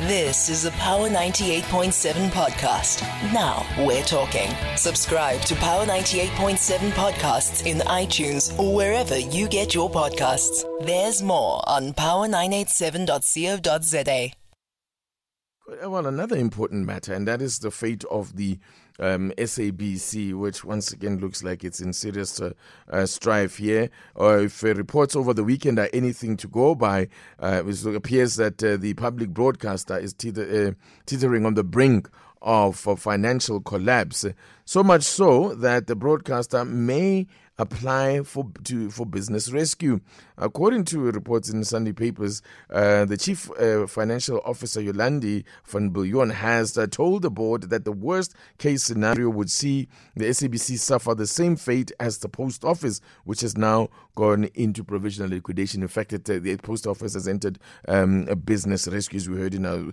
This is a Power 98.7 podcast. Now we're talking. Subscribe to Power 98.7 podcasts in iTunes or wherever you get your podcasts. There's more on power987.co.za. Well, another important matter, and that is the fate of the um, SABC, which once again looks like it's in serious uh, uh, strife here. Or if uh, reports over the weekend are anything to go by, uh, it appears that uh, the public broadcaster is teeter- uh, teetering on the brink of financial collapse. So much so that the broadcaster may apply for to for business rescue. According to reports in the Sunday papers, uh, the chief uh, financial officer Yolande van Biljon has uh, told the board that the worst case scenario would see the SABC suffer the same fate as the post office, which has now gone into provisional liquidation. In fact, it, uh, the post office has entered um, a business rescue, as we heard in our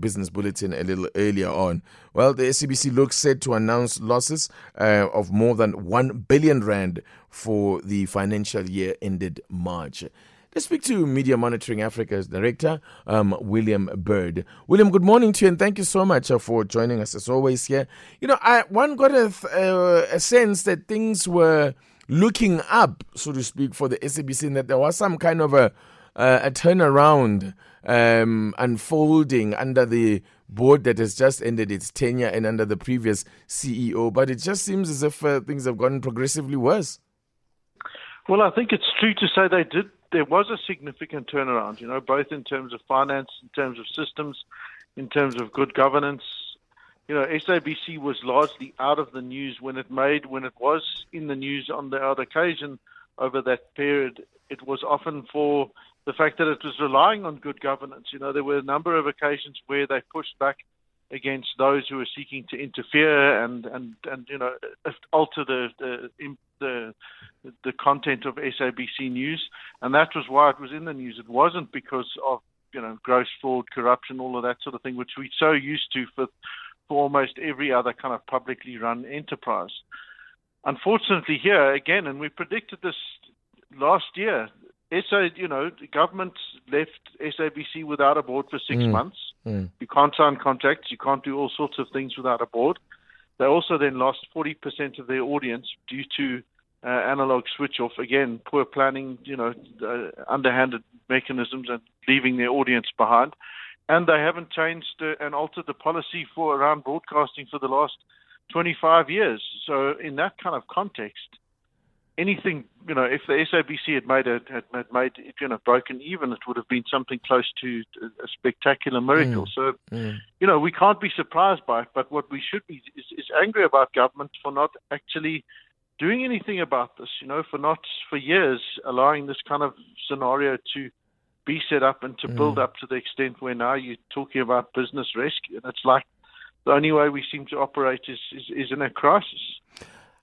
business bulletin a little earlier on. Well, the SABC looks set to announce losses uh, of more than 1 billion rand for the financial year ended March. Let's speak to Media Monitoring Africa's director, um, William Bird. William, good morning to you, and thank you so much uh, for joining us as always here. You know, I one got a, uh, a sense that things were looking up, so to speak, for the SABC, and that there was some kind of a uh, a turnaround um, unfolding under the board that has just ended its tenure and under the previous CEO. But it just seems as if uh, things have gotten progressively worse. Well, I think it's true to say they did. There was a significant turnaround, you know, both in terms of finance, in terms of systems, in terms of good governance. You know, SABC was largely out of the news when it made when it was in the news on the odd occasion over that period. It was often for the fact that it was relying on good governance. You know, there were a number of occasions where they pushed back against those who were seeking to interfere and and and you know alter the the the, the content of SABC News, and that was why it was in the news. It wasn't because of you know gross fraud, corruption, all of that sort of thing, which we're so used to for for almost every other kind of publicly run enterprise. Unfortunately, here again, and we predicted this last year, SA, you know, the government left SABC without a board for six mm. months. Mm. You can't sign contracts. You can't do all sorts of things without a board. They also then lost 40% of their audience due to uh, analog switch off. Again, poor planning, you know, uh, underhanded mechanisms and leaving their audience behind. And they haven't changed uh, and altered the policy for around broadcasting for the last 25 years. So, in that kind of context, anything, you know, if the SABC had made a, had, had made it, you know, broken even, it would have been something close to a spectacular miracle. Mm. So, mm. you know, we can't be surprised by it. But what we should be is, is angry about government for not actually doing anything about this. You know, for not for years allowing this kind of scenario to be set up and to mm. build up to the extent where now you're talking about business rescue, and it's like the only way we seem to operate is, is, is in a crisis.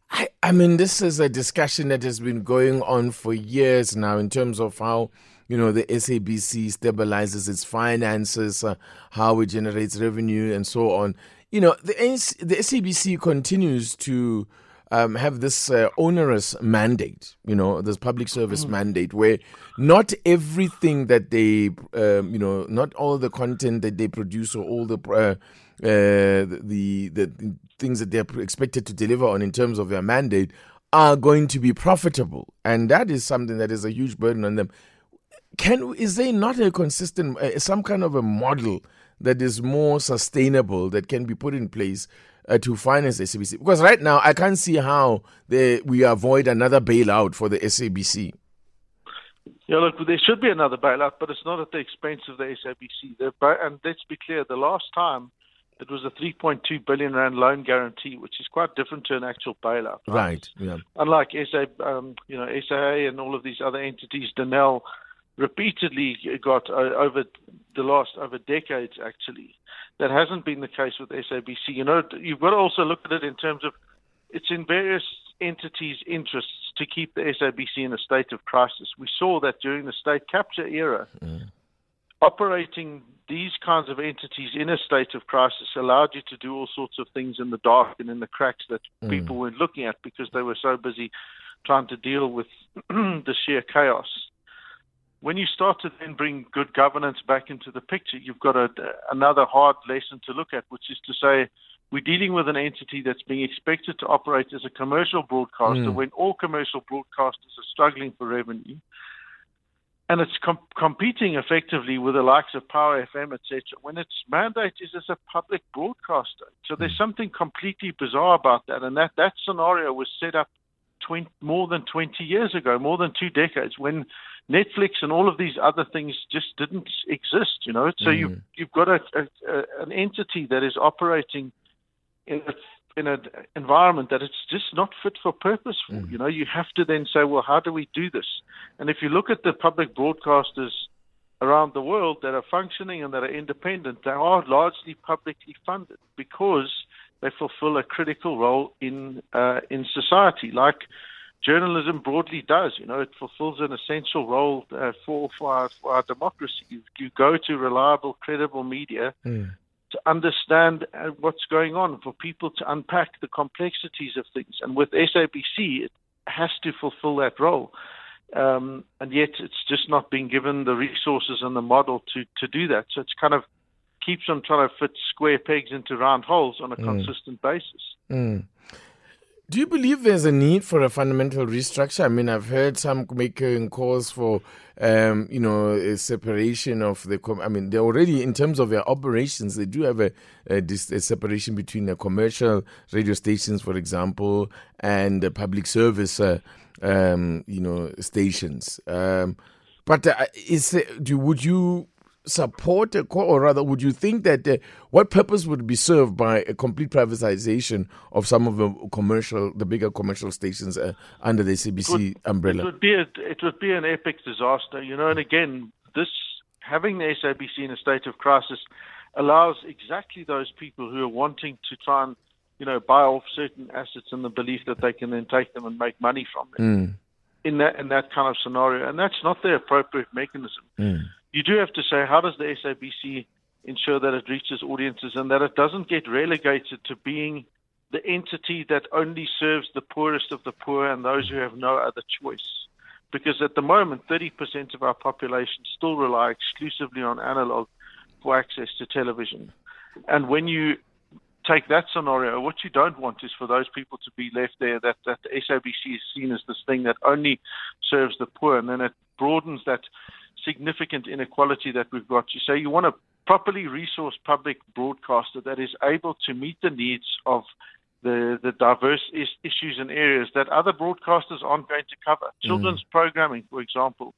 I, I mean, this is a discussion that has been going on for years now in terms of how you know the SABC stabilizes its finances, uh, how it generates revenue, and so on. You know, the the SABC continues to um, have this uh, onerous mandate. You know, this public service mm. mandate where not everything that they, um, you know, not all the content that they produce or all the uh, uh, the, the, the things that they're expected to deliver on in terms of their mandate are going to be profitable, and that is something that is a huge burden on them. Can is there not a consistent, uh, some kind of a model that is more sustainable that can be put in place uh, to finance the SABC? Because right now I can't see how we avoid another bailout for the SABC. Yeah, look, there should be another bailout, but it's not at the expense of the SABC. and let's be clear, the last time it was a 3.2 billion rand loan guarantee, which is quite different to an actual bailout. Right. right yeah. Unlike SA, um, you know, SAA and all of these other entities, Denel repeatedly got uh, over the last over decades actually. That hasn't been the case with SABC. You know, you've got to also look at it in terms of it's in various entities' interests to keep the SABC in a state of crisis. We saw that during the state capture era. Mm operating these kinds of entities in a state of crisis allowed you to do all sorts of things in the dark and in the cracks that mm. people weren't looking at because they were so busy trying to deal with the sheer chaos. when you start to then bring good governance back into the picture, you've got a, another hard lesson to look at, which is to say we're dealing with an entity that's being expected to operate as a commercial broadcaster mm. when all commercial broadcasters are struggling for revenue. And it's com- competing effectively with the likes of Power FM, etc., when its mandate is as a public broadcaster. So there's mm. something completely bizarre about that. And that, that scenario was set up 20, more than 20 years ago, more than two decades, when Netflix and all of these other things just didn't exist, you know. So mm. you, you've got a, a, a, an entity that is operating – in a in an environment that it's just not fit for purpose for. Mm. You know, you have to then say, well, how do we do this? And if you look at the public broadcasters around the world that are functioning and that are independent, they are largely publicly funded because they fulfill a critical role in uh, in society, like journalism broadly does. You know, it fulfills an essential role uh, for for our, for our democracy. You, you, go to reliable, credible media. Mm to understand uh, what's going on, for people to unpack the complexities of things. And with SABC, it has to fulfill that role. Um, and yet it's just not being given the resources and the model to, to do that. So it's kind of keeps on trying to fit square pegs into round holes on a mm. consistent basis. Mm. Do you believe there's a need for a fundamental restructure? I mean, I've heard some making calls for, um, you know, a separation of the. Com- I mean, they already, in terms of their operations, they do have a, a, a separation between the commercial radio stations, for example, and the public service, uh, um, you know, stations. Um, but uh, is do would you support a or rather, would you think that uh, what purpose would be served by a complete privatization of some of the commercial, the bigger commercial stations uh, under the CBC it would, umbrella? It would be a, it would be an epic disaster, you know. And again, this having the SABC in a state of crisis allows exactly those people who are wanting to try and you know buy off certain assets in the belief that they can then take them and make money from them. Mm. In that in that kind of scenario, and that's not the appropriate mechanism. Mm you do have to say, how does the SABC ensure that it reaches audiences and that it doesn't get relegated to being the entity that only serves the poorest of the poor and those who have no other choice? Because at the moment, 30% of our population still rely exclusively on analog for access to television. And when you take that scenario, what you don't want is for those people to be left there, that, that the SABC is seen as this thing that only serves the poor. And then it broadens that significant inequality that we've got. You say you want a properly resourced public broadcaster that is able to meet the needs of the, the diverse is, issues and areas that other broadcasters aren't going to cover. Mm. Children's programming, for example,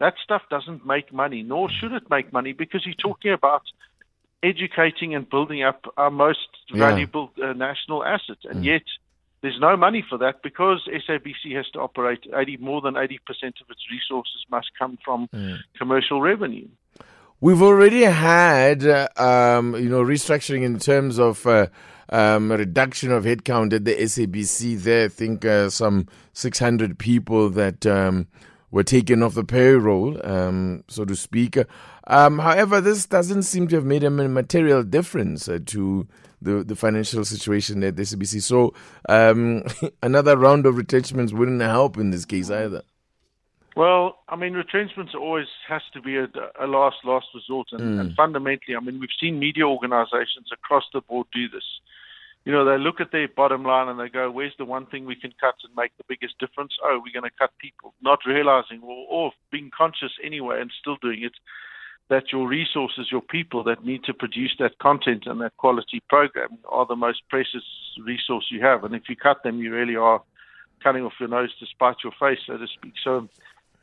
that stuff doesn't make money, nor should it make money, because you're talking about educating and building up our most valuable uh, national asset. and mm. yet there's no money for that because SABC has to operate 80, more than 80% of its resources must come from mm. commercial revenue. We've already had, uh, um, you know, restructuring in terms of uh, um, reduction of headcount at the SABC. There, I think uh, some 600 people that um, were taken off the payroll, um, so to speak. Um, however, this doesn't seem to have made a material difference uh, to the, the financial situation at the SABC. So um, another round of retrenchments wouldn't help in this case either. Well, I mean, retrenchments always has to be a, a last, last resort. And, mm. and fundamentally, I mean, we've seen media organizations across the board do this. You know, they look at their bottom line and they go, where's the one thing we can cut and make the biggest difference? Oh, we're going to cut people, not realizing or, or being conscious anyway and still doing it that your resources, your people that need to produce that content and that quality program are the most precious resource you have. And if you cut them, you really are cutting off your nose to spite your face, so to speak. So,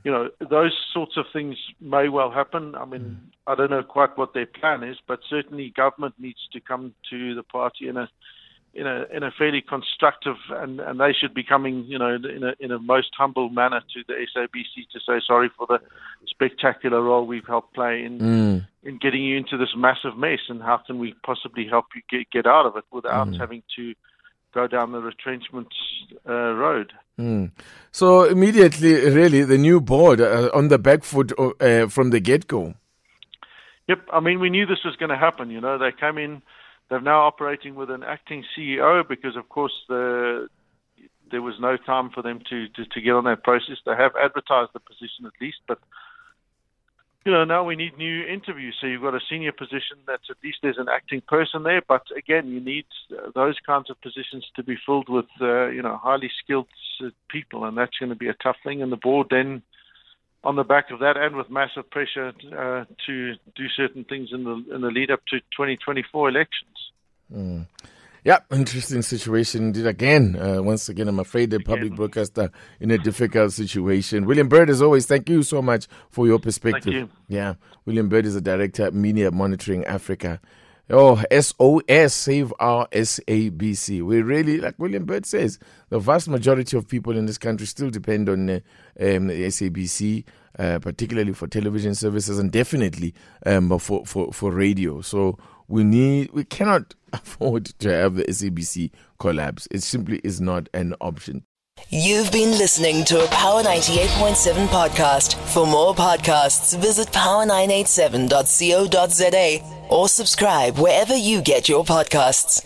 you know, those sorts of things may well happen. I mean, mm. I don't know quite what their plan is, but certainly government needs to come to the party in a in a in a fairly constructive and, and they should be coming you know in a in a most humble manner to the SABC to say sorry for the spectacular role we've helped play in mm. in getting you into this massive mess and how can we possibly help you get get out of it without mm. having to go down the retrenchment uh, road. Mm. So immediately, really, the new board uh, on the back foot uh, from the get go. Yep, I mean we knew this was going to happen. You know, they came in they're now operating with an acting CEO because, of course, the, there was no time for them to, to, to get on that process. They have advertised the position at least, but you know, now we need new interviews. So you've got a senior position that's at least there's an acting person there. But again, you need uh, those kinds of positions to be filled with, uh, you know, highly skilled uh, people, and that's going to be a tough thing. And the board then, on the back of that, and with massive pressure uh, to do certain things in the in the lead up to 2024 elections. Mm. Yeah, interesting situation indeed. Again, uh, once again, I'm afraid the public again. broadcaster in a difficult situation. William Bird, as always, thank you so much for your perspective. You. Yeah, William Bird is the director at Media Monitoring Africa. Oh, SOS, save our SABC. We really, like William Bird says, the vast majority of people in this country still depend on uh, um, the SABC, uh, particularly for television services and definitely um, for, for, for radio. So we need, we cannot afford to have the SABC collapse. It simply is not an option. You've been listening to a Power 98.7 podcast. For more podcasts, visit power987.co.za or subscribe wherever you get your podcasts.